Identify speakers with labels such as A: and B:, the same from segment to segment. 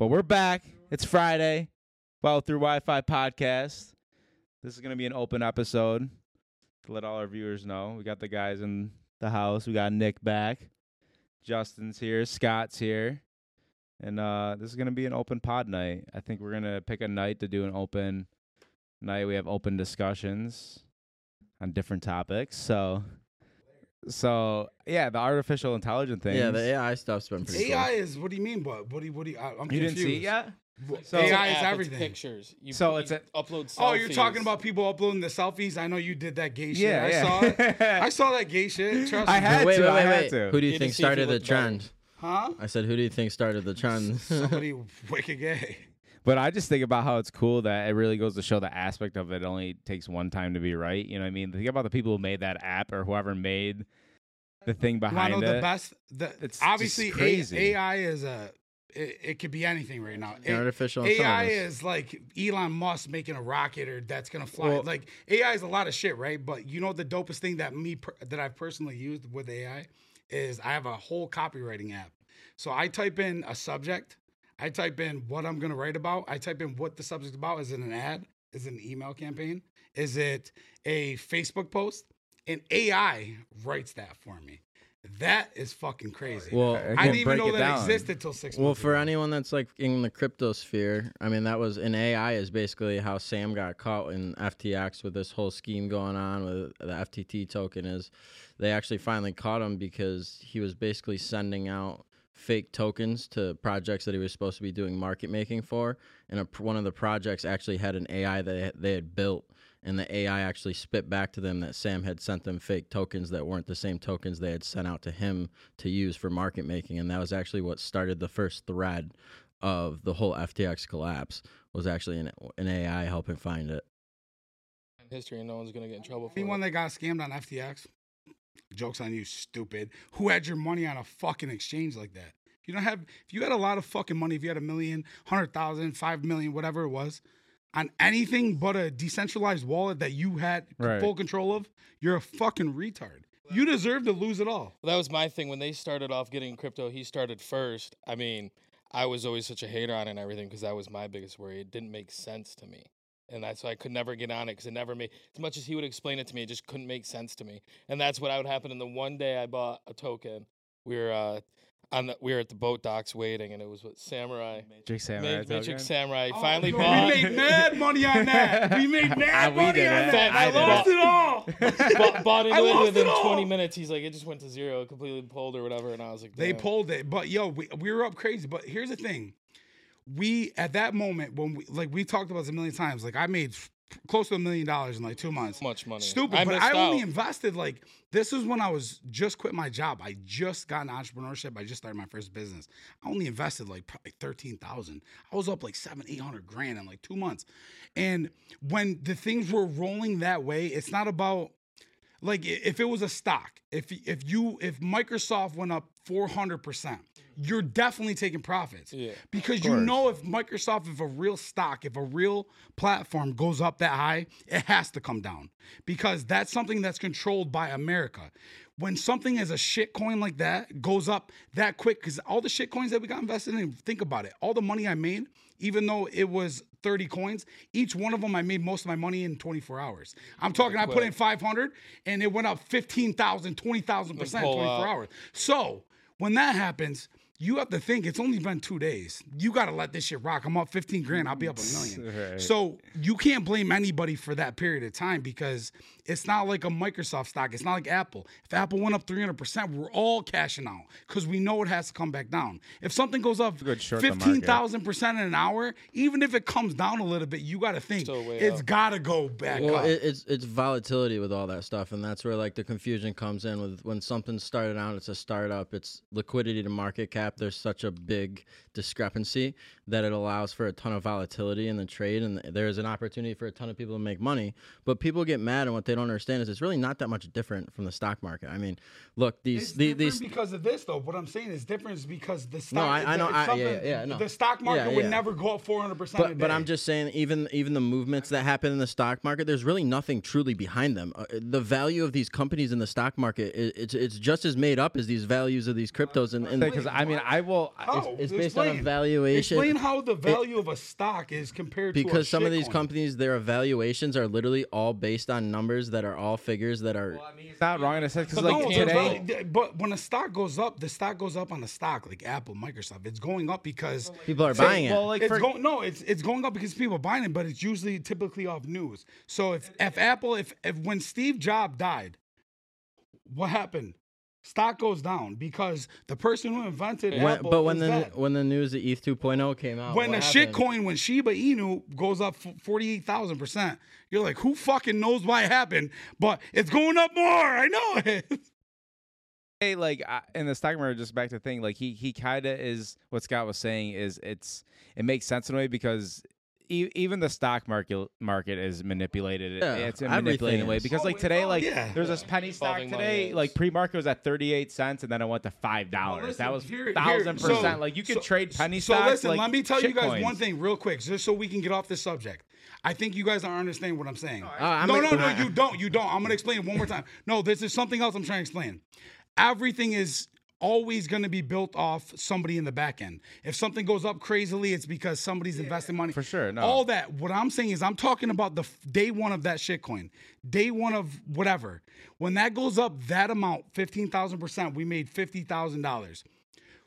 A: But we're back. It's Friday. Follow through Wi-Fi podcast. This is gonna be an open episode to let all our viewers know. We got the guys in the house. We got Nick back. Justin's here. Scott's here. And uh, this is gonna be an open pod night. I think we're gonna pick a night to do an open night. We have open discussions on different topics. So, so yeah, the artificial intelligence thing.
B: Yeah, the AI stuff's been pretty cool.
C: AI is what do you mean? But what do you what do you? I, I'm
A: you
C: confused.
A: didn't see it yet. So-
C: AI
D: It's
C: is
D: app, it's
C: everything.
D: pictures. You,
A: So
D: you
A: it's a-
D: upload. Selfies.
C: Oh, you're talking about people uploading the selfies. I know you did that gay shit.
A: Yeah,
C: I
A: yeah.
C: saw it. I saw that gay shit. Trust
A: I had
B: wait,
A: to.
B: wait,
A: I
B: wait,
A: had
B: wait.
A: to.
B: Who do you
D: You
B: think
D: see you
B: started the
D: looked better.
B: trend?
C: huh?
B: I said, who do you think started the trend?
C: Somebody wicked gay.
A: But I just think about how it's cool that it really goes to show the aspect of it only takes one time to be right. You know what I mean? Think about the people who made that app or whoever made the thing behind
C: to know
A: it.
C: the best? The,
A: It's just
C: obviously A- AI is a. It, it could be anything right now. A-
B: Artificial
C: AI
B: intelligence.
C: is like Elon Musk making a rocket or that's gonna fly.
B: Well-
C: like AI is a lot of shit, right? But you know the dopest thing that me per- that I've personally used with AI is I have a whole copywriting app. So I type in a subject, I type in what I'm gonna write about, I type in what the subject's about. Is it an ad? Is it an email campaign? Is it a Facebook post? And AI writes that for me. That is fucking crazy.
B: Well,
A: I
C: I didn't even know that
A: down.
C: existed till six
B: well,
C: months
B: for
C: ago.
B: anyone that's like in the crypto sphere, I mean, that was an AI is basically how Sam got caught in FTX with this whole scheme going on with the FTT token. Is they actually finally caught him because he was basically sending out fake tokens to projects that he was supposed to be doing market making for, and a, one of the projects actually had an AI that they had built. And the AI actually spit back to them that Sam had sent them fake tokens that weren't the same tokens they had sent out to him to use for market making. And that was actually what started the first thread of the whole FTX collapse was actually an, an AI helping find it.
D: history, and no one's gonna get in trouble for
C: Anyone
D: it.
C: that got scammed on FTX, jokes on you, stupid. Who had your money on a fucking exchange like that? You don't have, if you had a lot of fucking money, if you had a million, hundred thousand, five million, whatever it was, on anything but a decentralized wallet that you had
A: Right.
C: full control of, you're a fucking retard. You deserve to lose it all.
D: Well, that was my thing when they started off getting crypto. He started first. I mean, I was always such a hater on it and everything because that was my biggest worry. It didn't make sense to me, and that's why I could never get on it because it never made as much as he would explain it to me. It just couldn't make sense to me, and that's what I would happen. And the one day I bought a token, we were uh, on the we were at the boat docks waiting, and it was what Samurai.
A: Matrix Samurai.
D: Ma- Matrix
A: token?
D: Samurai
C: Oh,
D: finally
C: yo,
D: bought.
C: We made mad money on that. We made mad
A: we
C: money on
A: it.
C: that.
D: I
C: I, lost
D: it.
C: it all.
D: bought, bought
C: I
D: into it within
C: it all.
D: 20 minutes. He's like, it just went to zero, completely pulled or whatever. And I was like,
C: They pulled it, but yo, we, we were up crazy. But here's the thing: we at that moment when we like we talked about this a million times. Like I made close to a million dollars in like two months.
D: so much money.
C: Stupid,
D: I
C: but I only
D: out.
C: invested like this is when I was just quit my job. I just got an entrepreneurship. I just started my first business. I only invested like probably thirteen thousand. I was up like seven, eight hundred grand in like two months. And when the things were rolling that way, it's not about like if it was a stock. If if you if Microsoft went up four hundred percent, you're definitely taking profits
D: Yeah.
C: because you know if Microsoft, if a real stock, if a real platform goes up that high, it has to come down because that's something that's controlled by America. When something as a shit coin like that goes up that quick, because all the shit coins that we got invested in, think about it. All the money I made, even though it was 30 coins, each one of them I made most of my money in 24 hours. I'm talking, I put in 500 and it went up 15,000, 20,000% in
D: pull
C: 24
D: out.
C: hours. So when that happens, you have to think it's only been two days. You got to let this shit rock. I'm up 15 grand. I'll be up a million.
A: Right.
C: So you can't blame anybody for that period of time because it's not like a Microsoft stock. It's not like Apple. If Apple went up 300%, we're all cashing out because we know it has to come back down. If something goes up
A: good short the market.
C: 15,000% in an hour, even if it comes down a little bit, you got to think it's got to go back
B: Well,
C: up.
B: it, it's it's volatility with all that stuff, and that's where like the confusion comes in with when something started out. It's a startup. It's liquidity to market cap. There's such a big discrepancy that it allows for a ton of volatility in the trade, and there's an opportunity for a ton of people to make money. But people get mad, and what they don't understand is it's really not that much different from the stock market. I mean, look, these
C: It's
B: the, these
C: because of this, though. What I'm saying is different is because the stock.
B: No, I- I know- I- yeah, yeah, yeah, no.
C: The stock market
B: Yeah,
C: would never go up 400 percent.
B: But but I'm just saying, even even the movements that happen in the stock market, there's really nothing truly behind them. Uh, the value of these companies in the stock market, i it's it's just as made up as these values of these cryptos. And, and
A: Because I mean, I will.
C: How?
B: It's based on a
C: Explain.
B: valuation.
C: Explain how the value of a stock is compared to
B: because some of these
C: shitcoin.
B: companies, their evaluations are literally all based on numbers that are all figures that are.
A: It's not wrong in a sense because
C: But
A: like
C: no,
A: today,
C: but, but when a stock goes up, the stock goes up on a stock like Apple, Microsoft. It's going up because
B: People are buying it.
A: well, like
C: it's
A: for,
C: going no, it's it's going up because people are buying it, but it's usually typically off news. So if if Apple if if when Steve Jobs died, what happened? Stock goes down because the person who invented
B: When,
C: Apple
B: but when
C: is
B: the
C: dead.
B: when the news of ETH 2.0 came out,
C: when the
B: what
C: shit
B: happened?
C: coin, when Shiba Inu goes up forty eight thousand percent, you're like, who fucking knows why it happened? But it's going up more. I know it.
A: Hey, like I, in the stock market, just back to the thing, like he he kind of is what Scott was saying is it's it makes sense in a way because e- even the stock market market is manipulated.
B: Yeah,
A: it's a
B: everything
A: manipulated way because like today, like
C: yeah.
A: there's this penny stock
D: Involving
A: today, like pre market was at 38 cents and then it went to five dollars.
C: listen,
A: that was
C: here- here-
A: thousand
C: so-
A: percent. Like you could
C: so-
A: trade penny
C: so
A: stocks.
C: listen,
A: like
C: let me tell you guys
A: shitcoins.
C: one thing real quick, just so we can get off this subject. I think you guys don't understand what I'm saying.
B: Uh, I'm
C: no,
B: a-
C: no, no, you don't. You don't. I'm gonna explain it one more time. No, this is something else I'm trying to explain. Everything is always going to be built off somebody in the back end. If something goes up crazily, it's because somebody's investing money.
A: For sure, no.
C: All that. What I'm saying is, I'm talking about the day one of that shitcoin, day one of whatever. When that goes up that amount, fifteen thousand percent, we made fifty thousand dollars.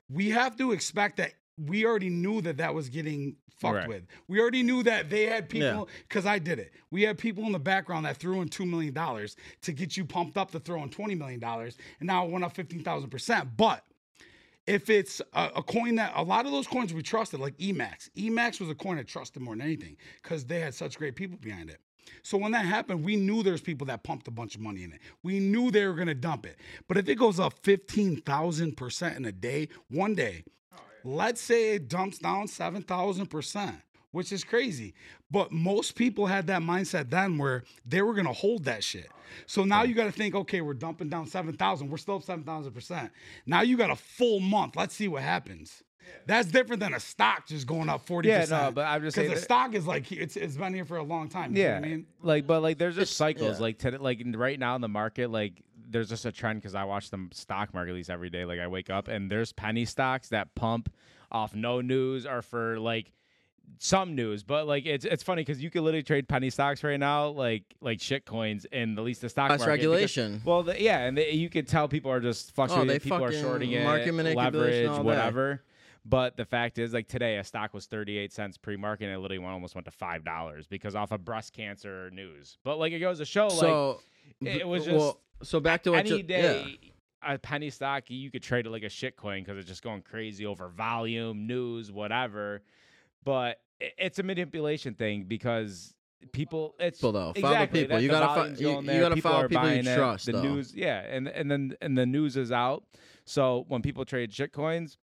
C: We have to expect that we already knew that that was getting fucked
A: Right.
C: with. We already knew that they had people because I did it. We had people in the background that threw in two million dollars to get you pumped up to throw in twenty million dollars, and now it went up fifteen thousand percent. But if it's a, a coin that a lot of those coins we trusted, like Emax, Emax was a coin I trusted more than anything because they had such great people behind it. So when that happened, we knew there's people that pumped a bunch of money in it. We knew they were gonna dump it. But if it goes up fifteen thousand percent in a day, one day, let's say it dumps down seven thousand percent, which is crazy. But most people had that mindset then where they were gonna hold that shit. So now you got to think, okay, we're dumping down seven thousand. We're still up seven thousand percent. Now you got a full month. Let's see what happens. That's different than a stock just going up forty
A: Yeah,
C: percent.
A: no, but I'm just
C: because
A: saying
C: a
A: that-
C: stock is like it's it's been here for a long time. You know
A: Yeah,
C: what I mean.
A: like, but like, there's just cycles.
B: yeah.
A: Like, today, like right now in the market, like, there's just a trend because I watch the stock market at least every day. Like, I wake up and there's penny stocks that pump off no news or for like some news, but like it's it's funny because you can literally trade penny stocks right now, like like shit coins in at least the stock
B: Less
A: market. because-
B: regulation.
A: well, the, yeah, and they, you can tell people are just oh, fluctuating.
B: they
A: people are shorting it,
B: market
A: leverage, whatever. But the fact is, like today, a stock was 38 cents pre-market, and it literally went, almost went to five dollars because off of breast cancer news. But like it goes to show,
B: So
A: like it was
B: uh,
A: just
B: well, so back to what
A: any
B: you-
A: day. A penny stock, you could trade it like a shit coin because it's just going crazy over volume, news, whatever. But it's a manipulation thing because people, it's
B: People, though. Follow
A: exactly,
B: people.
A: that
B: You gotta fo- you- you gotta
A: people
B: follow people you
A: buying it,
B: trust,
A: The
B: though.
A: news, yeah, and and then and the news is out. So when people trade shit coins,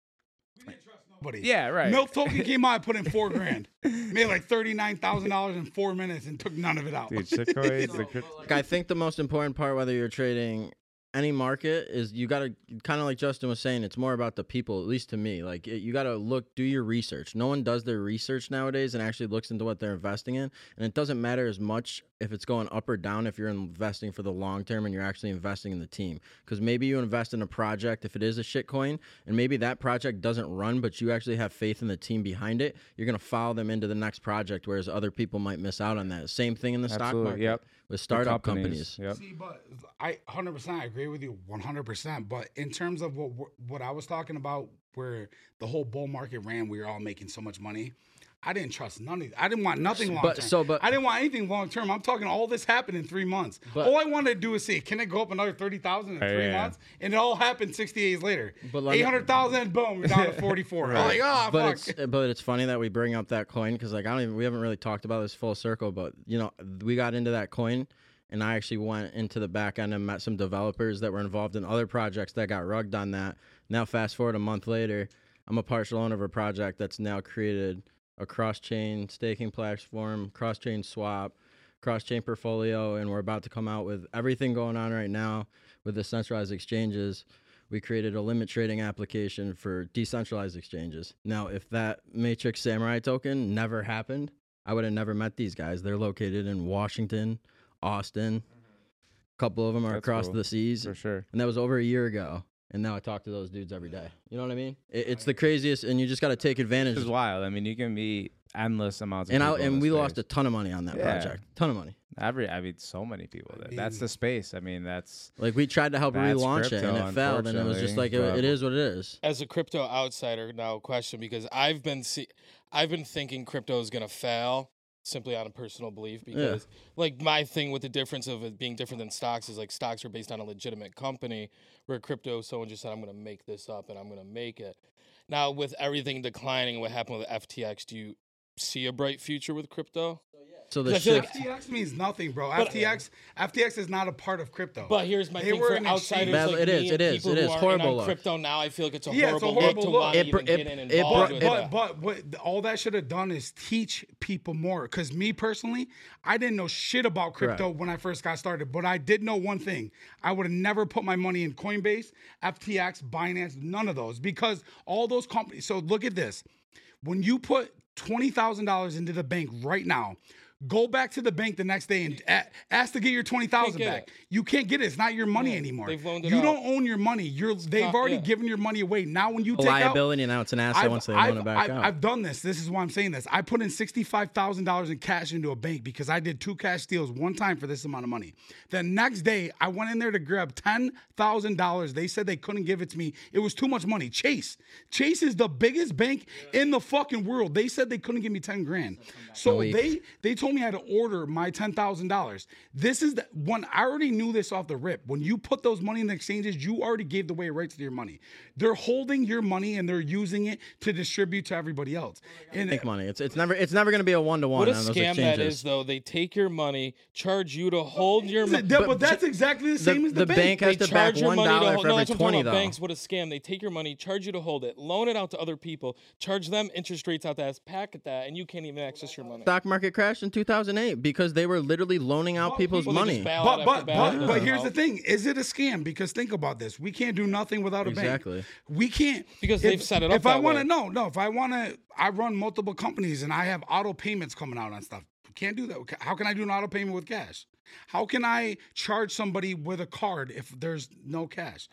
C: Nobody.
A: yeah, right.
C: Milk Token came out, put in four grand, made like thirty nine thousand dollars in four minutes, and took none of it out.
A: Dude, shit coins. the
B: Like, I think the most important part, whether you're trading any market, is you got to kind of like Justin was saying. It's more about the people, at least to me. Like it, you got to look, do your research. No one does their research nowadays and actually looks into what they're investing in. And it doesn't matter as much if it's going up or down if you're investing for the long term and you're actually investing in the team. Because maybe you invest in a project if it is a shit coin, and maybe that project doesn't run, but you actually have faith in the team behind it. You're gonna follow them into the next project, whereas other people might miss out on that. Same thing in the stock market
A: yep.
B: with startup companies.
A: Yep.
C: See, but I 100% I agree with you 100%. But in terms of what what I was talking about, where the whole bull market ran, we were all making so much money. I didn't trust none of. I didn't want nothing long
B: But-
C: term.
B: so, but-
C: I didn't want anything long term. I'm talking all this happened in three months.
B: But-
C: all I wanted to do is see, can it go up another thirty thousand in three oh,
A: yeah.
C: months? And it all happened sixty days later.
B: But
C: Eight hundred thousand, boom, we're down to forty four. I'm like, oh
B: but
C: fuck.
B: it's but it's funny that we bring up that coin because like I don't even we haven't really talked about this full circle, but you know we got into that coin, and I actually went into the back end and met some developers that were involved in other projects that got rugged on that. Now fast forward a month later, I'm a partial owner of a project that's now created a cross chain staking platform, cross chain swap, cross chain portfolio, and we're about to come out with everything going on right now with the centralized exchanges we created a limit trading application for decentralized exchanges. Now, if that Matrix Samurai token never happened, I would have never met these guys. They're located in Washington, Austin. A couple of them are
A: That's
B: across
A: cool.
B: the seas,
A: For sure.
B: and that was over a year ago. And now I talk to those dudes every day. You know what I mean? It, it's the craziest, and you just got to take advantage.
A: This is wild. I mean, you can meet endless amounts of
B: and I,
A: people in
B: and
A: this
B: we lost a ton of money on that
A: Yeah.
B: project. Ton of money.
A: every. I mean, so many people. That, that's
C: mean-
A: the space. I mean, that's
B: Like we tried to help
A: That's
B: relaunch it, and it failed, and it was just like it,
A: unfortunately,
B: it
A: but-
B: is what it is.
D: as a crypto outsider now question because I've been see- I've been thinking crypto is going to fail simply on a personal belief because like my thing with the difference of it being different than stocks is like stocks are based on a legitimate company where crypto someone just said I'm going to make this up and I'm going to make it. Now with everything declining what happened with FTX do you see a bright future with crypto?
B: So the
D: 'Cause I feel
B: shift.
D: like-
C: FTX means nothing, bro.
D: But-
C: FTX FTX is not a part of crypto.
D: But here's my
C: They
D: thing
C: were
D: for
C: an
D: outsiders
C: exchange.
B: Bad-
D: like
B: it is,
D: me
B: it
D: and
B: is,
D: people
B: it
D: who
B: is.
D: aren't
B: Horrible
D: in
B: look.
D: crypto now. I feel like it's a
C: Yeah, it's a
D: horrible,
C: horrible
D: look to want to
B: It br-
D: even
B: it-
D: get in
B: it
D: involved
B: brought-
D: with
C: but but what all that should have done is teach people more. Because me personally, I didn't know shit about crypto
B: Correct.
C: when I first got started. But I did know one thing: I would have never put my money in Coinbase, FTX, Binance, none of those, because all those companies. So look at this: when you put twenty thousand dollars into the bank right now. Go back to the bank the next day and a- ask to get your twenty thousand
D: get
C: back.
D: it.
C: You can't get it. It's not your money
D: Yeah,
C: anymore.
D: they've loaned it
C: you
D: out.
C: don't own your money. You're they've
D: not-
C: already
D: yeah.
C: given your money away. Now when you
B: A
C: take out
B: liability, and now it's an asset once they loan it back
C: I've,
B: out.
C: I've done this. This is why I'm saying this. I put in sixty-five thousand dollars in cash into a bank because I did two cash deals one time for this amount of money. The next day, I went in there to grab ten thousand dollars. They said they couldn't give it to me. It was too much money. Chase, Chase is the biggest bank in the fucking world. They said they couldn't give me ten grand. So
B: week.
C: they they told me I had to order my ten thousand dollars. This is the one I already knew this off the rip. When you put those money in the exchanges, you already gave the way rights to your money. They're holding your money and they're using it to distribute to everybody else. And
B: Make money. It's it's never it's never going to be a one to one
D: What a
B: on
D: scam
B: exchanges.
D: that is, though. They take your money, charge you to hold your money.
C: that- but, that's exactly the same as the,
B: bank has
D: They
B: to back
D: charge your
B: one
D: money to hold.
B: for
D: No,
B: every
D: that's what I'm talking
B: twenty though.
D: Banks, what a scam! They take your money, charge you to hold it, loan it out to other people, charge them interest rates out the that, packet that, and you can't even access your money.
B: Stock market crashed in 2008 because they were literally loaning out people's
D: Well, they just
B: money.
C: But but but, but here's the thing: is it a scam? Because think about this: we can't do nothing without a
B: Exactly.
C: bank. Exactly. We can't
D: Because
C: if-
D: they've set it up
C: If I want to
D: way.
C: know, no, if I want to, I run multiple companies and I have auto payments coming out on stuff. Can't do that. How can I do an auto payment with cash? How can I charge somebody with a card if there's no cash?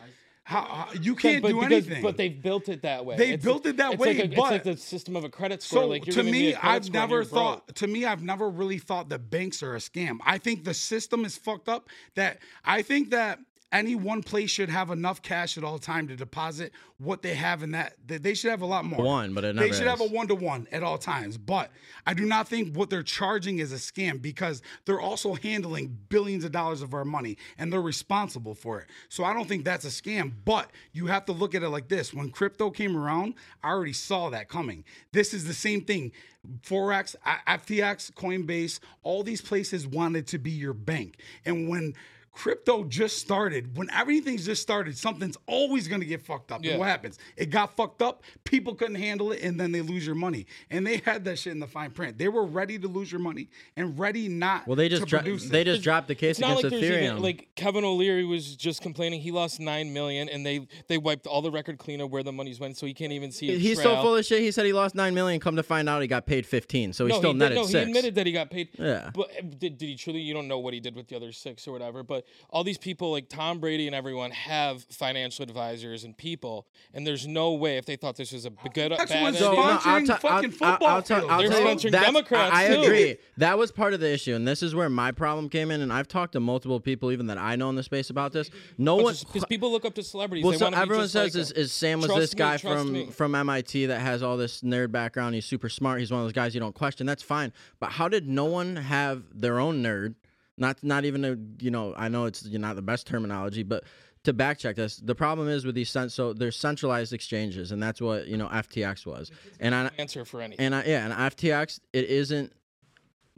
C: How, how you can't
D: but,
C: do
D: because-
C: anything.
D: But they've built it that way.
C: They
D: It's-
C: built it that
D: it's
C: way,
D: Like a,
C: but-
D: it's like the system of a credit score.
C: So
D: like
C: to me, I've never
D: you're broke.
C: thought. To me, I've never really thought that banks are a scam. I think the system is fucked up. That I think that any one place should have enough cash at all time to deposit what they have in that. They should have a lot more.
B: One, but
C: they should have a one to one at all times. But I do not think what they're charging is a scam because they're also handling billions of dollars of our money and they're responsible for it. So I don't think that's a scam. But you have to look at it like this: when crypto came around, I already saw that coming. This is the same thing. Forex, FTX, Coinbase, all these places wanted to be your bank. And when crypto just started, when everything's just started, something's always going to get fucked up.
D: Yeah.
C: And what happens? It got fucked up, people couldn't handle it, and then they lose your money. And they had that shit in the fine print. They were ready to lose your money and ready not
B: Well, they
C: to
B: just dro-
C: produce
B: they
C: it.
B: just dropped the case against
D: like
B: Ethereum.
D: even like Kevin O'Leary was just complaining he lost nine million and they they wiped all the record clean of where the money's went so he can't even see. a
B: He's
D: trail.
B: so full of shit. He said he lost nine million. Come to find out, he got paid fifteen. So he
D: no,
B: still
D: he did,
B: netted
D: no, he admitted that he got paid.
B: Yeah.
D: But uh, did, did he truly? You don't know what he did with the other six or whatever. But all these people, like Tom Brady and everyone, have financial advisors and people, and there's no way if they thought this was a b- good
C: That's
D: bad
C: what's
D: idea.
B: So, no, I'll
C: Sponsoring fucking
B: I'll-
C: football
B: I'll tell-
C: fields.
B: I'll
D: They're
B: tell you,
D: sponsoring
B: that's-
D: Democrats,
B: I, I
D: too.
B: agree. That was part of the issue, and this is where my problem came in. And I've talked to multiple people, even that I know in the space, about this. No one.
D: because people look up to celebrities.
B: Well,
D: they
B: so
D: wanna be
B: everyone
D: just
B: says
D: like
B: is, is Sam was this guy
D: trust
B: from
D: me.
B: from MIT that has all this nerd background. He's super smart. He's one of those guys you don't question. That's fine. But how did no one have their own nerd? Not not even a you know I know it's not the best terminology, but to backcheck this, the problem is with these cent- so there's centralized exchanges, and that's what you know FTX was. And I,
D: answer for anything.
B: and I, yeah, and FTX it isn't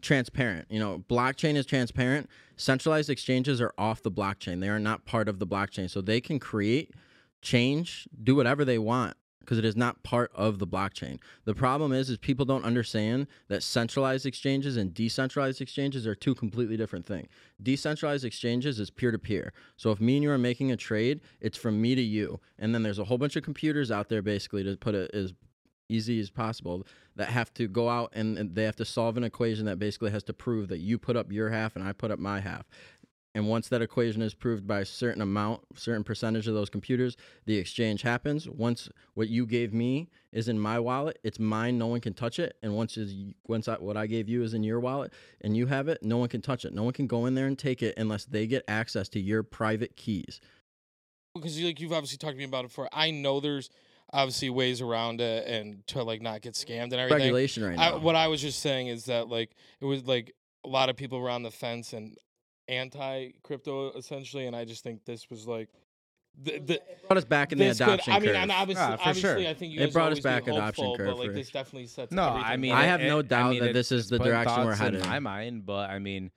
B: transparent. You know, blockchain is transparent. Centralized exchanges are off the blockchain. They are not part of the blockchain, so they can create, change, do whatever they want because it is not part of the blockchain. The problem is, is people don't understand that centralized exchanges and decentralized exchanges are two completely different things. Decentralized exchanges is peer to peer. So if me and you are making a trade, it's from me to you, and then there's a whole bunch of computers out there basically to put it as easy as possible that have to go out and, and they have to solve an equation that basically has to prove that you put up your half and I put up my half. And once that equation is proved by a certain amount, certain percentage of those computers, the exchange happens. Once what you gave me is in my wallet, it's mine. No one can touch it. And once is once I, what I gave you is in your wallet and you have it, no one can touch it. No one can go in there and take it unless they get access to your private keys.
D: because you like you've obviously talked to me about it before. I know there's obviously ways around it and to like not get scammed and everything.
B: Regulation right
D: I, what I was just saying is that like it was like a lot of people were on the fence and anti crypto essentially, and I just think this was like the, the
B: brought us back in the
D: this could,
B: adoption
D: I mean,
B: curve.
D: and obviously,
A: Ah, for
D: obviously,
A: sure.
D: I think you
B: It brought us
D: always
B: back
D: be
B: adoption
D: hopeful,
B: curve
D: but like this definitely sets.
A: No,
D: everything
A: I mean,
B: I
D: back.
B: have no
A: it-
B: doubt
A: mean,
B: that
A: it-
B: this is the direction we're
A: thoughts in my mind, but I mean,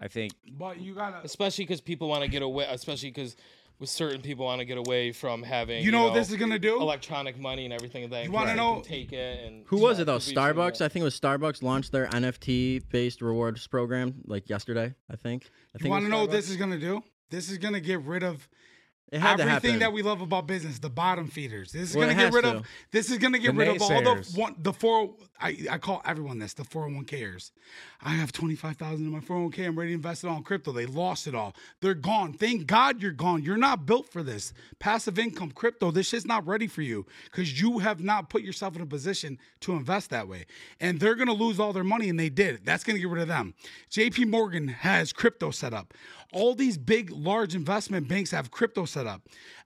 A: I think
C: But you gotta.
D: especially because people want to get away, especially because with certain people want to get away from having.
C: You know what this is gonna do?
D: electronic money and everything like that.
C: You wanna know-
D: can take it and
B: Who was it though? Starbucks.
D: it.
B: I think it was Starbucks launched their NFT based rewards program like yesterday. I think. I think
C: You
B: it
C: want
B: was
C: to know what
B: Starbucks.
C: this is gonna do? This is gonna get rid of
B: It had to
C: everything
B: happen.
C: that we love about business, the bottom feeders. This is
B: Well,
C: gonna get
B: has
C: rid
B: to.
C: of. This is gonna get
A: The
C: rid of all the
A: naysayers.
C: one, the four. I, I call everyone this the 401kers. I have twenty five thousand in my 401k. I'm ready to invest it all in crypto. They lost it all. They're gone. Thank God you're gone. You're not built for this passive income crypto. This shit's not ready for you because you have not put yourself in a position to invest that way. And they're gonna lose all their money, and they did. That's gonna get rid of them. J.P. Morgan has crypto set up. All these big, large investment banks have crypto set up.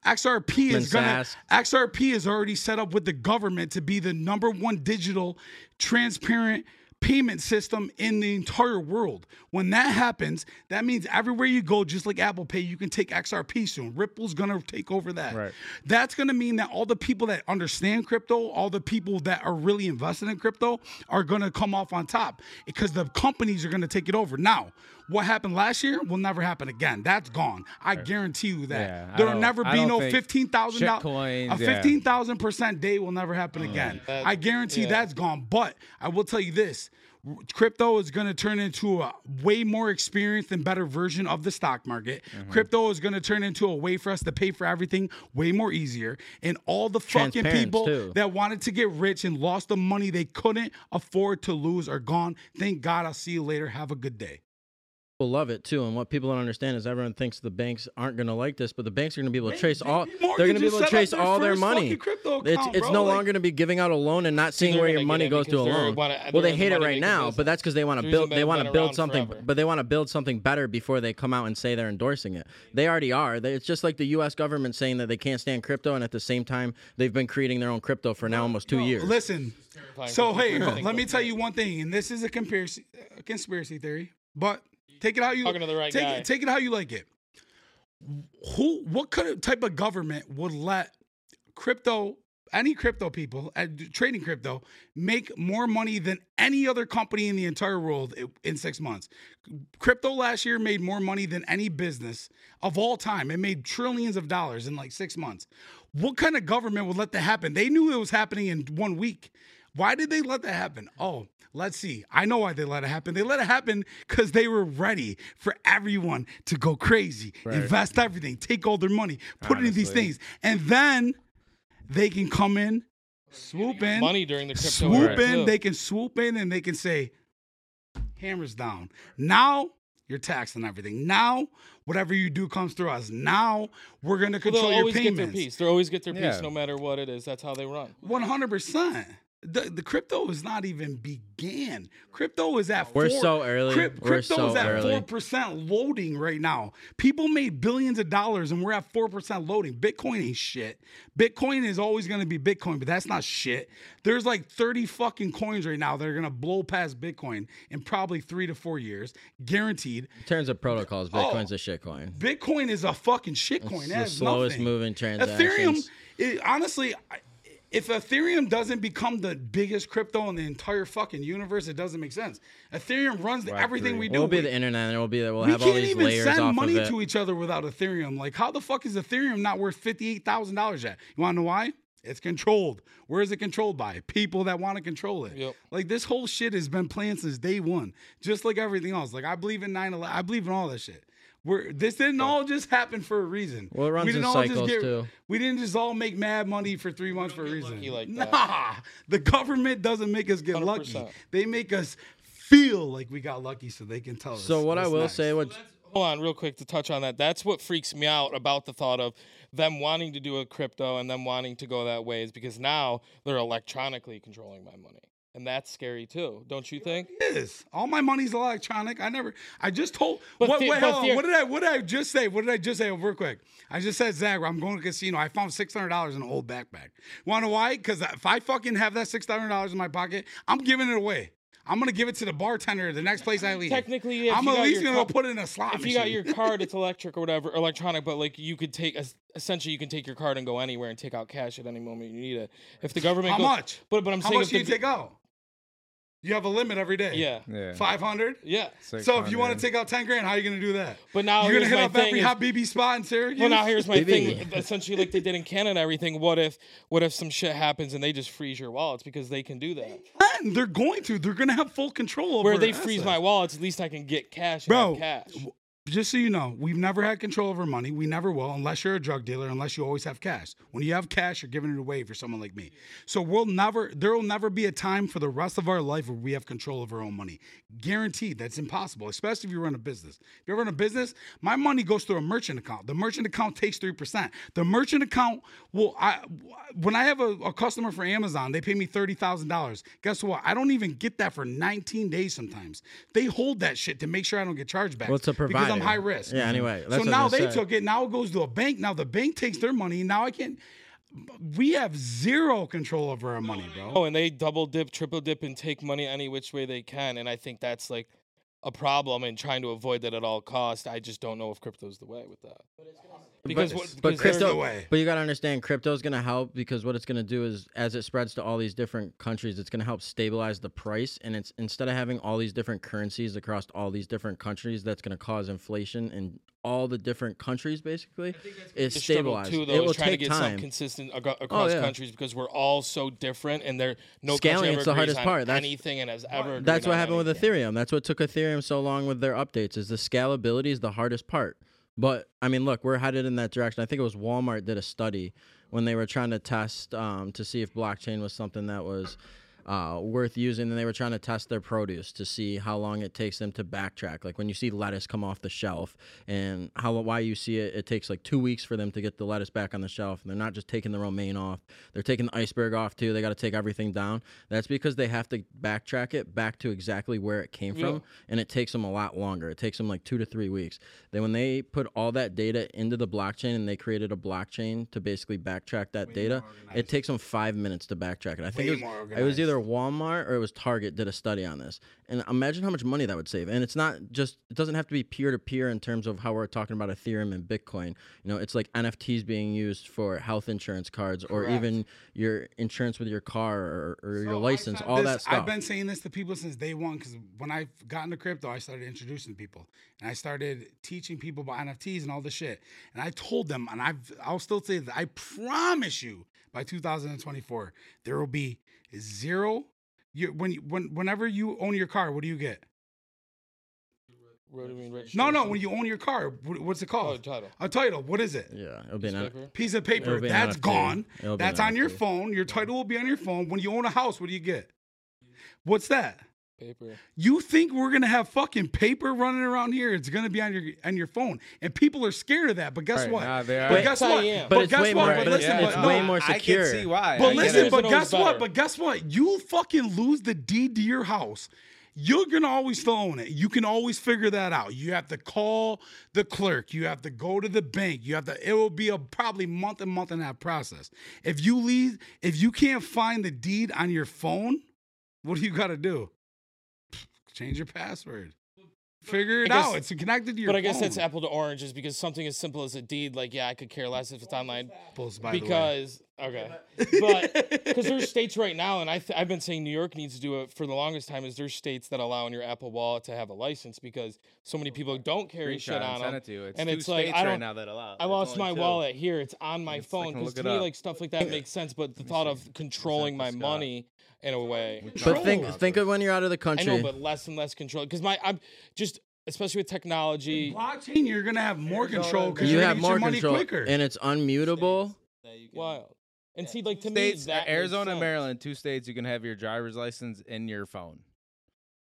C: XRP is gonna XRP is already set up with the government to be the number one digital, transparent payment system in the entire world. When that happens, that means everywhere you go, just like Apple Pay, you can take XRP soon. Ripple's gonna take over that.
A: Right.
C: That's gonna mean that all the people that understand crypto, all the people that are really invested in crypto, are gonna come off on top because the companies are gonna take it over. Now, what happened last year will never happen again. That's gone. I guarantee you that.
A: Yeah,
C: There'll never be no fifteen thousand dollars.
A: shitcoins,
C: A
A: yeah.
C: fifteen thousand percent day will never happen again.
D: that-
C: I guarantee
D: yeah.
C: that's gone. But I will tell you this: crypto is going to turn into a way more experienced and better version of the stock market.
A: Mm-hmm.
C: Crypto is going to turn into a way for us to pay for everything way more easier. And all the fucking people
B: too.
C: that wanted to get rich and lost the money they couldn't afford to lose are gone. Thank God. I'll see you later. Have a good day.
B: People love it too, and what people don't understand is everyone thinks the banks aren't going to like this, but the banks are going to be able to trace all.
C: Morgan
B: They're going to be able to trace
C: their
B: all their money.
C: fucking crypto
B: It's
C: account,
B: it's
C: bro.
B: no
C: Like-
B: longer going to be giving out a loan and not seeing where your money goes to a loan.
D: wanna-
B: well,
D: they're
B: they
D: in the
B: hate it right now,
D: business.
B: but that's because they want to build. They want to build something,
D: forever.
B: but they want to build something better before they come out and say they're endorsing it. They already are. They, it's just like the U.S. government saying that they can't stand crypto, and at the same time they've been creating their own crypto for now almost two years.
C: Listen. So hey,
D: people to think
C: let me tell you one thing, and this is a conspiracy, a conspiracy theory, but take it how you
D: Talking to the right
C: take
D: guy.
C: it, take it how you like it. Who, what kind of type of government would let crypto, any crypto people uh, trading crypto, make more money than any other company in the entire world in six months? Crypto last year made more money than any business of all time. It made trillions of dollars in like six months. What kind of government would let that happen? They knew it was happening in one week. Why did they let that happen? Oh, let's see. I know why they let it happen. They let it happen because they were ready for everyone to go crazy, invest everything, take all their money, put it in these things. And then they can come in, swoop in,
D: money during the crypto
C: swoop
D: era,
C: in,
D: too.
C: they can swoop in and they can say, hammers down. Now you're taxed on everything. Now whatever you do comes through us. Now we're gonna control
D: Well,
C: control
D: they'll always get their piece. They'll always get their
A: Yeah.
D: piece, no matter what it is. That's how they run.
C: One hundred percent. The the crypto is not even began. Crypto is at
B: We're
C: four,
B: so early.
C: Cryp-
B: We're
C: crypto
B: so
C: is at four percent loading right now. People made billions of dollars and we're at four percent loading. Bitcoin ain't shit. Bitcoin is always gonna be Bitcoin, but that's not shit. There's like 30 fucking coins right now that are gonna blow past Bitcoin in probably three to four years, guaranteed.
B: In terms of protocols,
C: Oh.
B: Bitcoin's a shitcoin.
C: Bitcoin is a fucking shitcoin.
B: It's
C: That
B: the slowest
C: nothing.
B: moving
C: Ethereum, it, honestly, I- if Ethereum doesn't become the biggest crypto in the entire fucking universe, it doesn't make sense. Ethereum runs the,
A: Web
C: everything
A: three.
C: we
B: It
C: do.
B: will be
C: We-
B: the internet, and it will be that we'll
C: we
B: have all
C: can't even send money to each other without Ethereum. Like, how the fuck is Ethereum not worth fifty-eight thousand dollars yet? You want to know why? It's controlled. Where is it controlled by? People that want to control it.
D: Yep.
C: Like this whole shit has been planned since day one, just like everything else. Like I believe in 9/11. I believe in all that shit. We're, this didn't all just happen for a reason.
B: Well, it runs
C: we didn't
B: in
C: all just
B: cycles, too.
C: We didn't just all make mad money for three months for a reason.
D: lucky like
C: nah,
D: that.
C: the government doesn't make us get lucky.
D: 100%.
C: They make us feel like we got lucky, so they can tell us.
B: So what I will
C: next.
B: say, what
D: Hold on, real quick to touch on that. That's what freaks me out about the thought of them wanting to do a crypto and them wanting to go that way is because now they're electronically controlling my money. And that's scary too, don't you think?
C: It is. All my money's electronic. I never. I just told.
D: But
C: what,
D: the-
C: wait, hold on. what did I? What did I just say? What did I just say? Real quick. I just said, Zach, I'm going to casino. I found six hundred dollars in an old backpack. Want to why? Because if I fucking have that six hundred dollars in my pocket, I'm giving it away. I'm gonna give it to the bartender the next place I leave.
D: Technically, if
C: I'm at least gonna
D: card-
C: put it in a slot
D: If you got your card, it's electric or whatever, electronic, but like you could take, es- essentially, you can take your card and go anywhere and take out cash at any moment you need it. If the government
C: How
D: goes-
C: much?
D: But, but I'm
C: How
D: saying
C: much
D: if
C: do you take out? You have a limit every day.
D: Yeah.
A: Yeah.
C: Five hundred.
D: Yeah.
C: So if you want to take out ten grand, how are you gonna do that?
D: But now
C: You're gonna
D: here's
C: hit up every
D: is-
C: hot BB spot in Syracuse.
D: Well, now here's my
B: Maybe.
D: thing. Essentially, like they did in Canada and everything. What if, what if some shit happens and they just freeze your wallets because they can do that?
C: And they're going to. They're gonna have full control over.
D: Where they freeze my wallets, at least I can get cash.
C: Bro,
D: cash.
C: Just so you know, we've never had control over money. We never will, unless you're a drug dealer, unless you always have cash. When you have cash, you're giving it away for someone like me. So we'll never, there will never be a time for the rest of our life where we have control of our own money. Guaranteed, that's impossible, especially if you run a business. If you run a business, my money goes through a merchant account. The merchant account takes 3%. The merchant account will, I, when I have a, a customer for Amazon, they pay me $30,000. Guess what? I don't even get that for 19 days sometimes. They hold that shit to make sure I don't get charged back.
B: Well, a
C: Because high risk.
B: Yeah, anyway,
C: So
B: what
C: now they
B: say.
C: took it. Now it goes to a bank. Now the bank takes their money. Now I can't. We have zero control over our money, bro.
D: Oh, and they double dip, triple dip, and take money any which way they can. And I think that's like a problem and trying to avoid that at all costs. I just don't know if crypto's the way with that. Because
B: but,
D: what?
B: but
D: because there's-
B: crypto,
C: the way.
B: but you gotta understand, crypto is gonna help because what it's gonna do is, as it spreads to all these different countries, it's gonna help stabilize the price. And it's instead of having all these different currencies across all these different countries, that's gonna cause inflation in all the different countries. Basically,
D: is
B: stabilized.
D: too, though,
B: it
D: is
B: will
D: trying to
B: take
D: get
B: time.
D: something consistent ag- across
B: yeah.
D: countries because we're all so different, and there no
B: Scaling
D: ever
B: it's the hardest part. That's-
D: anything and has ever.
B: That's what
D: on
B: happened with. Ethereum. That's what took Ethereum so long with their updates. Is the scalability is the hardest part. But I mean, look, we're headed in that direction. I think it was Walmart did a study when they were trying to test um, to see if blockchain was something that was uh, worth using, and they were trying to test their produce to see how long it takes them to backtrack. Like when you see lettuce come off the shelf, and how why you see it, it takes like two weeks for them to get the lettuce back on the shelf, and they're not just taking the romaine off; they're taking the iceberg off too. They got to take everything down. That's because they have to backtrack it back to exactly where it came
D: Yeah.
B: from, and it takes them a lot longer. It takes them like two to three weeks. Then when they put all that data into the blockchain and they created a blockchain to basically backtrack that data, it takes them five minutes to backtrack it. I think
C: Way
B: it was, it was
C: organized.
B: Either Walmart or it was Target did a study on this. And imagine how much money that would save. And it's not just it doesn't have to be peer to peer in terms of how we're talking about Ethereum and Bitcoin. You know, it's like NFTs being used for health insurance cards or even your insurance with your car or, or your
C: So I
B: license, all
C: this-
B: that stuff.
C: I've been saying this to people since day one because when I got into crypto, I started introducing people and I started teaching people about NFTs and all this shit. And I told them, and I've, I'll still say that I promise you by 2024 there will be zero. You, when you, when whenever you own your car, what do you get?
D: What do you mean,
C: No, no. When you own your car, what, what's it
D: oh,
C: called?
D: title.
C: A title. What is it?
B: yeah, it'll be an,
D: Newspaper?
C: Piece of paper.
B: It'll be an
C: That's
B: NFT.
C: gone.
B: It'll be an
C: That's on your
B: NFT.
C: phone. Your title will be on your phone. When you own a house, what do you get? What's that?
D: Paper.
C: You think we're gonna have fucking paper running around here? It's gonna be on your on your phone, and people are scared of that. But guess
A: Right,
C: what?
A: nah, they are.
C: but
A: But
C: guess
D: I
C: what?
D: am.
B: But
C: But
B: it's
C: guess
B: way
C: what?
B: more-
C: But
B: but
C: listen,
B: it's
C: but
B: way
C: no.
B: more
A: I can see why.
C: But
A: I
C: listen, but guess
D: always
C: what? But guess what? You fucking lose the deed to your house. You're gonna always still own it. You can always figure that out. You have to call the clerk. You have to go to the bank. You have to. It will be a probably month and month and a half process. If you leave, if you can't find the deed on your phone, what do you got to do? Change your password. Figure it
D: guess-
C: out. It's connected to your.
D: But I guess
C: phone.
D: that's apple to oranges because something as simple as a deed, like yeah, I could care less if it's online.
C: Apples, by the way.
D: Because okay, but because there's states right now, and I th- I've been saying New York needs to do it for the longest time. Is there's states that allow in your Apple Wallet to have a license because so many people don't carry shit
A: Screenshot
D: on
A: and
D: them.
A: it to you. It's
D: and
A: two
D: it's like, I don't-
A: now that allow.
D: I lost my
A: two.
D: wallet here. It's on my
A: It's-
D: phone because to me,
A: up.
D: like stuff like that makes sense. But the thought of controlling my
A: Scott.
D: money in a way,
B: But think think of when you're out of the country.
D: I
B: country.
D: know, but less and less control. Because my I'm just especially with technology.
C: blockchain, you're gonna have more control because
B: you
C: you're
B: have more
C: your money
B: control,
C: quicker.
B: and it's unmutable.
D: Wild. And see, like to
A: States,
D: me, that makes
A: Arizona,
D: sense.
A: Maryland, two states you can have your driver's license in your phone.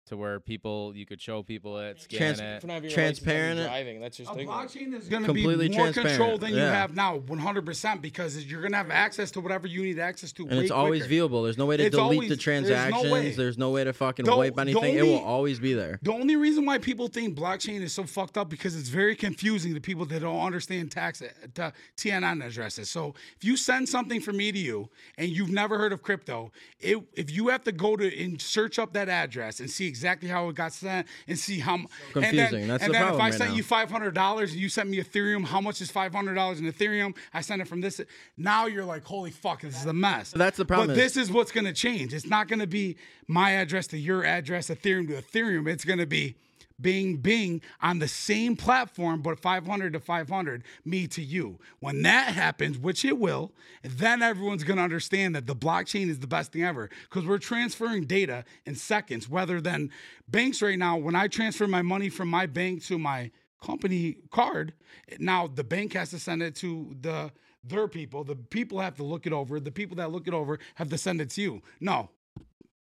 A: To where people you could show people it, scan
B: Trans-
A: it.
D: For not your
B: Transparent-
D: license and driving. That's just
C: A blockchain is going to
B: Completely
C: be more
B: transparent,
C: control than you
B: yeah.
C: have now, 100%, because you're going to have access to whatever you need access to.
B: And
C: way
B: it's always
C: quicker.
B: viewable. There's no way to
C: It's
B: delete
C: always-
B: the
C: there's no
B: transactions. There's no way to fucking
C: The-
B: wipe
C: the
B: anything. it will
C: only-
B: always be there.
C: The only reason why people think blockchain is so fucked up because it's very confusing to people that don't understand tax uh, to TNN addresses. So if you send something from me to you and you've never heard of crypto, it, if you have to go to and search up that address and see exactly how it got sent and see how and
B: confusing.
C: then,
B: That's
C: and
B: the
C: then
B: problem
C: if I sent you five hundred dollars and you sent me Ethereum, how much is five hundred dollars in Ethereum? I sent it from this. Now you're like, holy fuck, this is a mess.
B: That's the problem
C: But this is what's going to change. It's not going to be my address to your address, Ethereum to Ethereum. It's going to be Bing Bing on the same platform, but 500 to 500, me to you. When that happens, which it will, then everyone's going to understand that the blockchain is the best thing ever because we're transferring data in seconds, rather than banks right now. When I transfer my money from my bank to my company card, now the bank has to send it to the their people. The people have to look it over. The people that look it over have to send it to you. No,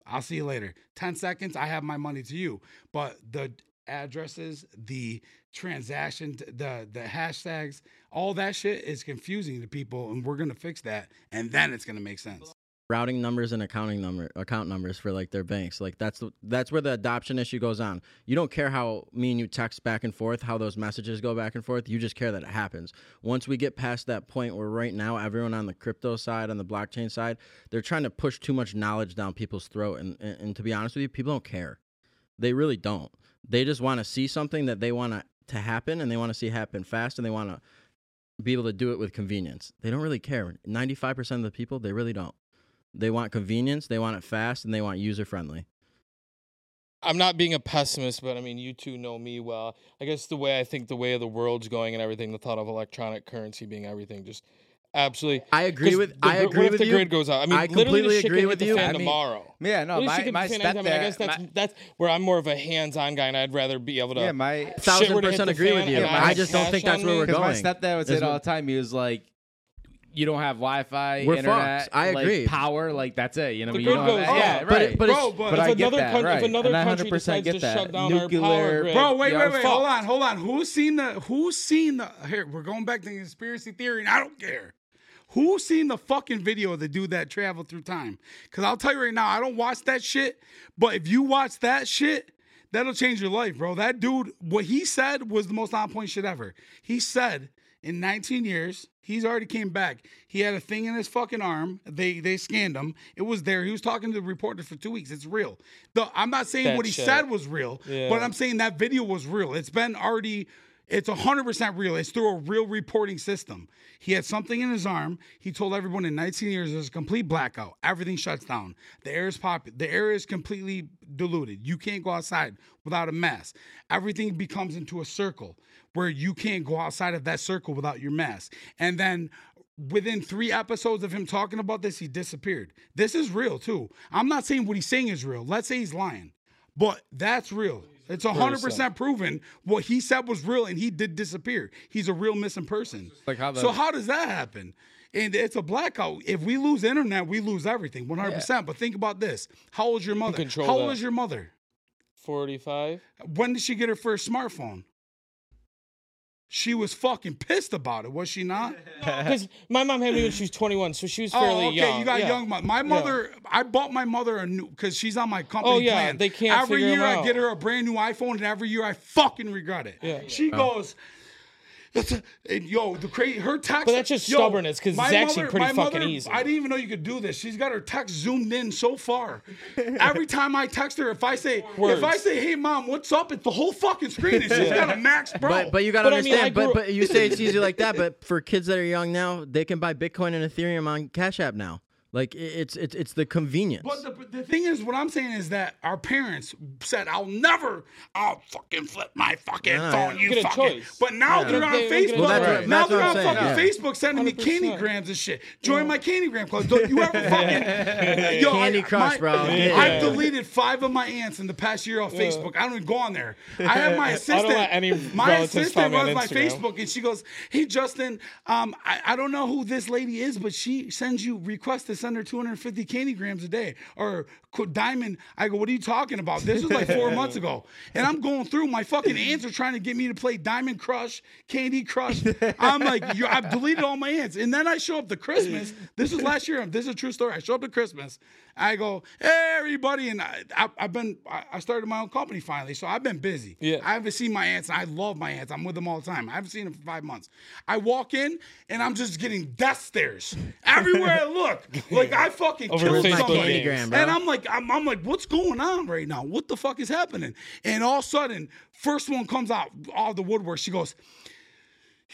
C: I'll see you later. 10 seconds, I have my money to you. But the addresses, the transaction, the the hashtags, all that shit is confusing to people and we're to fix that and then it's to make sense.
B: routing numbers and accounting number account numbers for like their banks. Like that's the, that's where the adoption issue goes on. You don't care how me and you text back and forth, how those messages go back and forth. You just care that it happens. Once we get past that point where right now everyone on the crypto side, on the blockchain side, they're trying to push too much knowledge down people's throat. And and, and to be honest with you, people don't care. They really don't. They just want to see something that they want to to happen, and they want to see happen fast, and they want to be able to do it with convenience. They don't really care. Ninety five percent of the people, they really don't. They want convenience, they want it fast, and they want user friendly.
D: I'm not being a pessimist, but I mean, you two know me well. I guess the way I think the way of the world's going and everything, the thought of electronic currency being everything, just absolutely.
B: I agree
D: 'cause
B: with.
D: the
B: I agree
D: what if
B: with
D: the
B: you.
D: grid goes out? I mean,
B: I completely
D: the
B: agree with you.
D: fan
A: I mean,
D: tomorrow.
A: Yeah, no,
D: Literally,
A: my, my
D: hit the fan anytime, and I guess
A: stepdad.
D: that's
A: my-
D: that's where I'm more of a hands-on guy, and I'd rather be able to.
A: yeah, my
B: Thousand
D: were to hit
B: percent agree with you.
A: I
B: just don't think that's where we're
A: Because my
B: going.
A: stepdad would say it all the time. He was like, "You don't have Wi-Fi,
B: We're
A: internet,
B: fucked. I
A: like,
B: agree.
A: power, like that's it. You know,
D: The
A: what I mean? you don't
D: goes
A: have, yeah,
D: off.
B: But
A: right.
B: it- but
C: Bro, but
A: But
D: if
A: I get
D: another
A: that,
D: country,
A: right.
D: if another
A: And
D: country
A: 100%
D: decides
A: get
D: to
A: that.
D: shut down our
A: Nuclear-
D: power grid,
C: Bro, wait, wait, wait.
A: fuck.
C: Hold on, hold on. Who's seen the who's seen the here, we're going back to the conspiracy theory, and I don't care. Who's seen the fucking video of the dude that traveled through time? Cause I'll tell you right now, I don't watch that shit. But if you watch that shit, that'll change your life, bro. That dude, what he said was the most on point shit ever. He said in 19 years, he's already came back. He had a thing in his fucking arm. They they scanned him. It was there. He was talking to the reporters for two weeks. It's real. The, I'm not saying
D: That
C: what he
D: shit.
C: said was real,
D: Yeah.
C: but I'm saying that video was real. It's been already. It's 100% real. It's through a real reporting system. He had something in his arm. He told everyone in 19 years there's a complete blackout. Everything shuts down. The air is pop- the air is completely diluted. You can't go outside without a mask. Everything becomes into a circle where you can't go outside of that circle without your mask. And then within three episodes of him talking about this, he disappeared. This is real too. I'm not saying what he's saying is real. Let's say he's lying, but that's real. It's 100% proven what he said was real and he did disappear. He's a real missing person.
A: like how
C: so how does that happen? And it's a blackout. If we lose internet, we lose everything, 100%. But think about this. How old is your mother?
D: control
C: How old
D: that.
C: is your mother?
D: 45.
C: When did she get her first smartphone? She was fucking pissed about it, was she not?
D: Because my mom had me when she was 21, so she was oh, fairly
C: Oh, okay.
D: young.
C: You got
D: yeah.
C: young mother. My mother, I bought my mother a new because she's on my oh, company
D: Oh, yeah,
C: plan.
D: they can't
C: Every year I
D: out.
C: get her a brand new iPhone, and every year I fucking regret it.
D: Yeah.
C: She goes. That's a, and yo, the crazy her text.
D: But that's just
C: yo,
D: stubbornness, 'cause it's actually
C: mother-
D: pretty fucking
C: mother-
D: easy.
C: I didn't even know you could do this. She's got her text zoomed in so far. Every time I text her, if I say
D: Words.
C: if I say, "Hey mom, what's up?" It's the whole fucking screen. It's just got a max, bro.
B: But but you gotta
D: But I mean, I
B: understand. but but you say it's easy like that. But for kids that are young now, they can buy Bitcoin and Ethereum on Cash App now. Like it's it's it's the convenience.
C: But the, the thing is, what I'm saying is that our parents said, "I'll never, I'll fucking flip my fucking
B: Yeah,
C: phone,
B: yeah.
C: you fucking." But now
B: Yeah.
C: they're on
D: They- they get a
C: Facebook.
B: Well, that's what-
C: now
B: that's
C: they're on
B: saying,
C: fucking
B: yeah.
C: Facebook sending me
D: 100%.
C: candy grams and shit. Join my candy gram club. Don't you ever fucking yo,
B: Candy
C: I,
B: Crush,
C: my-
B: bro. Yeah.
C: I've deleted five of my aunts in the past year off Facebook. I don't even go on there. I have my assistant.
D: any
C: my assistant
D: find on
C: runs my Facebook, and she goes, "Hey Justin, um, I, I don't know who this lady is, but she sends you requests to send." send her 250 candy grams a day. Or Diamond, I go, what are you talking about? This was like four months ago. And I'm going through my fucking aunts are trying to get me to play Diamond Crush, Candy Crush. I'm like, I've deleted all my aunts. And then I show up to Christmas. This is last year. This is a true story. I show up to Christmas. I go, hey, everybody. And I, I, I've been, I, I started my own company finally. So I've been busy.
D: Yeah.
C: I haven't seen my aunts. And I love my aunts. I'm with them all the time. I haven't seen them for five months. I walk in and I'm just getting death stares everywhere I look. Like I fucking
D: Over
C: killed
D: Facebook
C: somebody.
D: Candy
B: gram, bro.
C: And I'm like, I'm, I'm like, what's going on right now? What the fuck is happening? And all of a sudden, first one comes out, all the woodwork. She goes,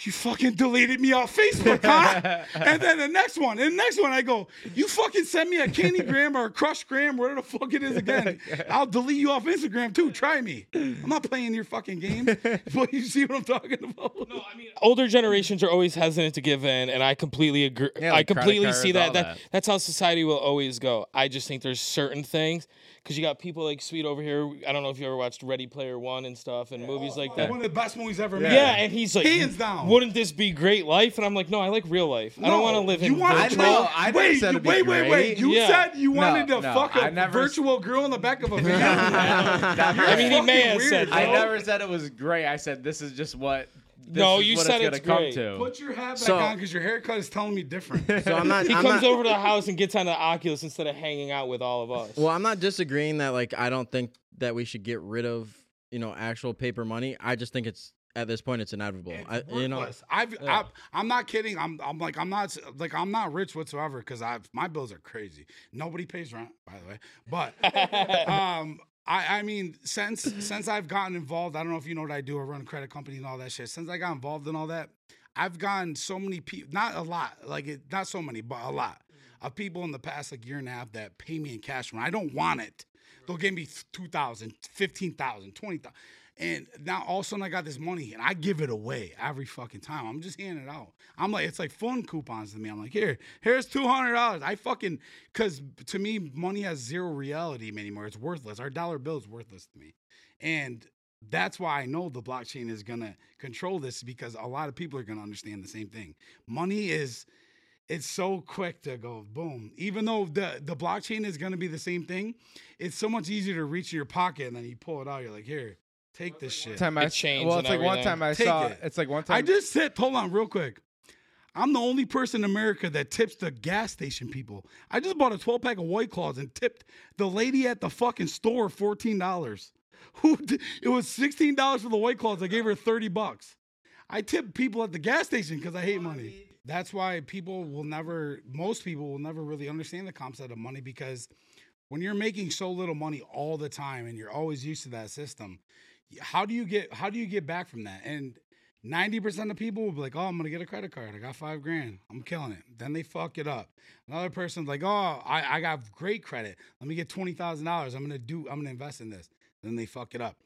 C: you fucking deleted me off Facebook, huh? and then the next one, and the next one, I go, you fucking send me a candy gram or a crush gram, whatever the fuck it is again. I'll delete you off Instagram too. Try me. I'm not playing your fucking game. but you see what I'm talking about?
D: No, I mean, older generations are always hesitant to give in, and I completely agree.
A: Yeah,
D: I
A: like credit
D: completely see that. That
A: that.
D: that's how society will always go. I just think there's certain things because you got people like Sweet over here. I don't know if you ever watched Ready Player One and stuff and movies oh, like oh, that.
C: One of the best movies ever made.
D: Yeah, and he's like,
C: Hands down.
D: Wouldn't this be great life? And I'm like, no, I like real life. I don't want to live in
C: you want
D: virtual.
A: I know, I
C: wait,
A: said
C: you-
A: it'd be
C: wait, wait, wait.
A: great.
C: You
D: Yeah.
C: said you
A: No,
C: wanted to
A: no,
C: fuck a
A: I never s-
C: virtual girl in the back of a van.
D: I mean, he
C: You're
D: may
C: fucking
D: have said
C: weird,
D: that.
A: I
C: bro.
A: never said it was great. I said this is just what. This
D: No,
A: is
D: you
A: what
D: said
A: it's,
D: it's
A: gonna
D: great.
A: come to.
C: Put your hat back
B: So-
C: on because your haircut is telling me different.
B: So I'm not.
D: He
B: I'm
D: comes
B: not,
D: over to the house and gets on the Oculus instead of hanging out with all of us.
B: Well, I'm not disagreeing that like I don't think that we should get rid of you know actual paper money. I just think it's at this point it's inevitable. I, you know
C: I've,
D: yeah.
C: I've i'm not kidding. I'm, I'm like, I'm not like, I'm not rich whatsoever because I've, my bills are crazy. Nobody pays rent, by the way. But, um, I, I mean, since, since I've gotten involved, I don't know if you know what I do. I run a credit company and all that shit. Since I got involved in all that, I've gotten so many people, not a lot, like it, not so many, but a lot of people in the past like year and a half that pay me in cash when I don't want it. They'll give me 2,000, 15,000, 20,000. And now all of a sudden I got this money and I give it away every fucking time. I'm just handing it out. I'm like, it's like fun coupons to me. I'm like, here, here's two hundred dollars. I fucking cause to me, money has zero reality anymore. It's worthless. Our dollar bill is worthless to me. And that's why I know the blockchain is gonna control this because a lot of people are gonna understand the same thing. Money is it's so quick to go boom. Even though the the blockchain is gonna be the same thing, it's so much easier to reach in your pocket and then you pull it out. You're like, here, take this shit.
A: time I
D: changed
A: well, it's like one time I
C: Take
A: saw.
C: it.
A: It's like one time.
C: I just said, hold on, real quick. I'm the only person in America that tips the gas station people. I just bought a 12 pack of White Claws and tipped the lady at the fucking store $14. Who d- it was $16 for the White Claws. I gave her 30 bucks. I tip people at the gas station because I hate money. That's why people will never, most people will never really understand the concept of money because when you're making so little money all the time and you're always used to that system, how do you get how do you get back from that? And 90% of people will be like, oh, I'm gonna get a credit card. I got five grand. I'm killing it. Then they fuck it up. Another person's like, oh, I, I got great credit. Let me get twenty thousand dollars. I'm gonna do, I'm gonna invest in this. Then they fuck it up.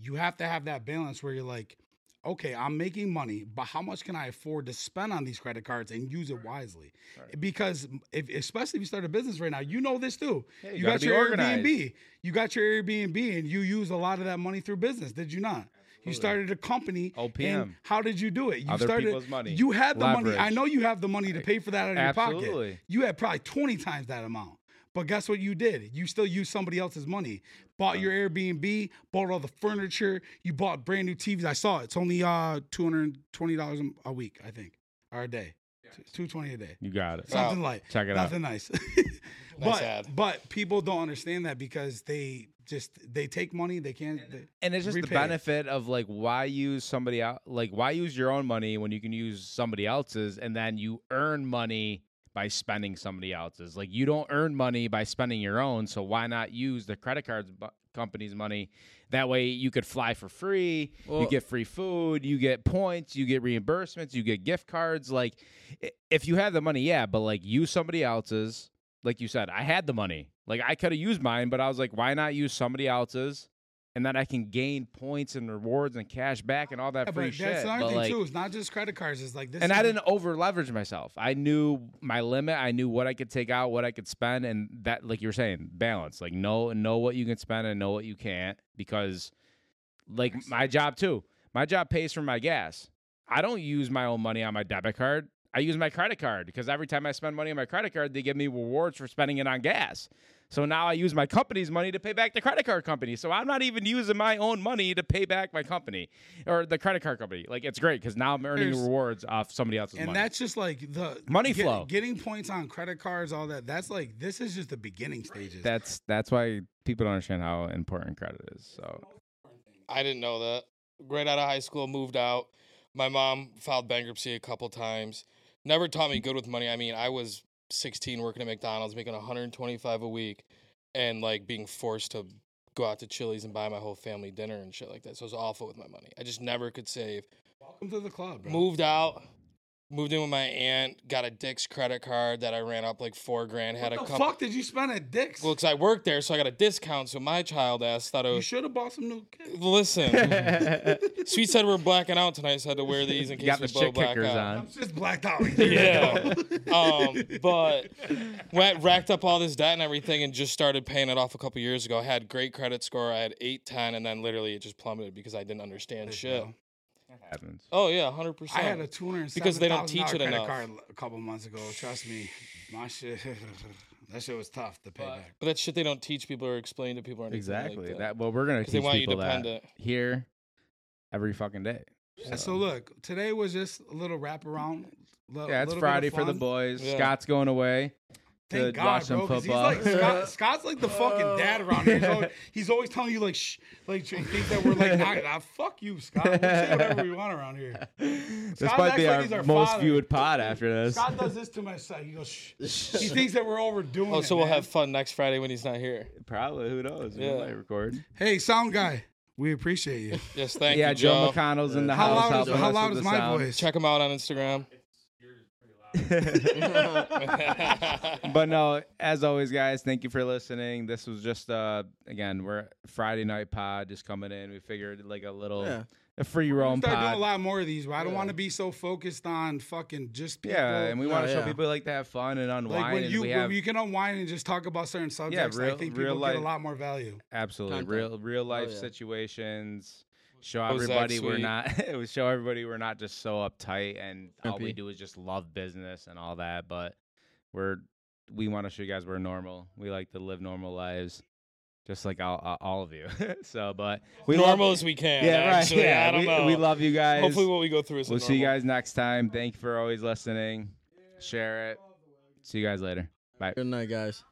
C: You have to have that balance where you're like, okay, I'm making money, but how much can I afford to spend on these credit cards and use it wisely? Because if, especially if you start a business right now, you know this too.
A: Yeah, you
C: you got your
A: organized.
C: Airbnb. You got your Airbnb, and you use a lot of that money through business. Did you not? You started a company. and
A: OPM.
C: how did you do it? You
A: Other
C: started.
A: people's money.
C: You had the money. I know you have the money to pay for that out of your
A: Absolutely.
C: pocket. You had probably twenty times that amount. But guess what you did? You still used somebody else's money. Bought your Airbnb, bought all the furniture, you bought brand new TVs. I saw it. It's only uh two hundred twenty dollars a week, I think, or a day. Two twenty a day.
A: you got it.
C: Something light.
A: Check it out.
C: Nothing nice.
D: Nice
C: but
D: ad.
C: but people don't understand that because they just they take money they can't. They,
A: And it's just the
C: repay it.
A: benefit of like why use somebody out like why use your own money when you can use somebody else's and then you earn money by spending somebody else's. Like you don't earn money by spending your own, so why not use the credit cards bu- company's money? That way you could fly for free, you get free food, you get points, you get reimbursements, you get gift cards. Like if you have the money, yeah, but like use somebody else's. Like you said, I had the money. Like I could have used mine, but I was like, why not use somebody else's? And that I can gain points and rewards and cash back and all that
C: Yeah,
A: free
C: but
A: shit.
C: that's another
A: But
C: thing
A: like,
C: too. It's not just credit cards. It's like this.
A: and I didn't over leverage myself. I knew my limit. I knew what I could take out, what I could spend, and that, like you were saying, balance. Like know know what you can spend and know what you can't. Because, like my job too, my job pays for my gas. I don't use my own money on my debit card. I use my credit card because every time I spend money on my credit card, they give me rewards for spending it on gas. So now I use my company's money to pay back the credit card company. So I'm not even using my own money to pay back my company or the credit card company. Like it's great because now I'm earning
C: There's-
A: rewards off somebody else's money.
C: And
A: money.
C: that's just like the
A: Money
C: get-
A: flow.
C: Getting points on credit cards, all that. That's like this is just the beginning stages.
A: that's that's why people don't understand how important credit is. So
D: I didn't know that. Right out of high school, moved out. My mom filed bankruptcy a couple times. Never taught me good with money. I mean, I was 16 working at McDonald's, making 125 a week, and like being forced to go out to Chili's and buy my whole family dinner and shit like that. So it was awful with my money. I just never could save.
C: Welcome to the club, bro.
D: Moved out, moved in with my aunt, got a Dick's credit card that I ran up like four grand. Had
C: What
D: a
C: the
D: couple.
C: fuck did you spend at Dick's?
D: Well, because I worked there, so I got a discount. So my child ass thought it
C: you
D: was.
C: should have bought some new kicks.
D: Listen, Sweet said we're blacking out tonight, so I had to wear these in case
A: got
D: we
A: the
D: blow
A: shit
D: black
A: kickers
D: out.
A: on.
C: I'm just blacked out.
D: Yeah. um, but went, racked up all this debt and everything, and just started paying it off a couple years ago. I had great credit score. I had eight ten, and then literally it just plummeted because I didn't understand shit.
A: Happens.
D: Oh yeah, hundred percent.
C: I had a two hundred
D: Because they don't teach it
C: credit
D: enough.
C: card a couple months ago. Trust me, my shit. that shit was tough to pay back.
D: But that shit they don't teach people or explain to people or anything like
A: Exactly.
D: that.
A: that. Well, we're gonna
D: 'Cause they
A: teach
D: want you
A: people that
D: dependent.
A: here every fucking day.
C: And so look, today was just a little wraparound. li-
A: Yeah, it's
C: little bit of
A: Friday for the boys.
D: Yeah.
A: Scott's going away to
C: Thank God,
A: watch some football.
C: He's like Scott, Scott's like the fucking dad around here. He's always, he's always telling you like, shh, like he thinks that we're like, nah, nah, fuck you, Scott. We'll say whatever we want around here.
A: this
C: Scott
A: might be
C: like
A: our,
C: our
A: most
C: father.
A: viewed pod after this.
C: Scott does this to my side. He goes, shh. He thinks that we're overdoing
D: Oh,
C: it.
D: so we'll
C: man.
D: have fun next Friday when he's not here.
A: Probably. Who knows? We might record.
C: Hey, sound guy, we appreciate you.
D: Yes, thank
A: yeah,
D: you,
A: Joe
D: Joe.
A: McConnell's in the
C: How
A: house.
C: loud is how loud is my
A: sound.
C: voice?
D: Check him out on Instagram.
A: but no, as always, guys, thank you for listening. This was just uh again, we're Friday night pod just coming in. We figured like a little
B: Yeah.
A: a free roam
C: start doing a lot more of these. But I don't
B: Yeah.
C: want to be so focused on fucking just people.
A: Yeah, and we want to show
B: yeah.
A: people like to have fun and unwind.
C: like when
A: and
C: you
A: we
C: when
A: have
C: you can unwind and just talk about certain subjects. I
A: real-
C: think
A: real
C: life, get a lot more value.
A: absolutely
B: Content.
A: real real life
B: yeah.
A: situations. Show everybody we're not. it would show everybody we're not just so uptight and all we do is just love business and all that. But we're we want to show you guys we're normal. We like to live normal lives, just like all all- all of you. so, but we
D: Normal
A: love,
D: as we can.
A: yeah, right.
D: actually.
A: Yeah,
D: I don't
A: we,
D: know.
A: we love you guys.
D: Hopefully, what we go through is
A: we'll see you guys next time. Thank you for always listening. Share it. See you guys later. Bye.
B: Good night, guys.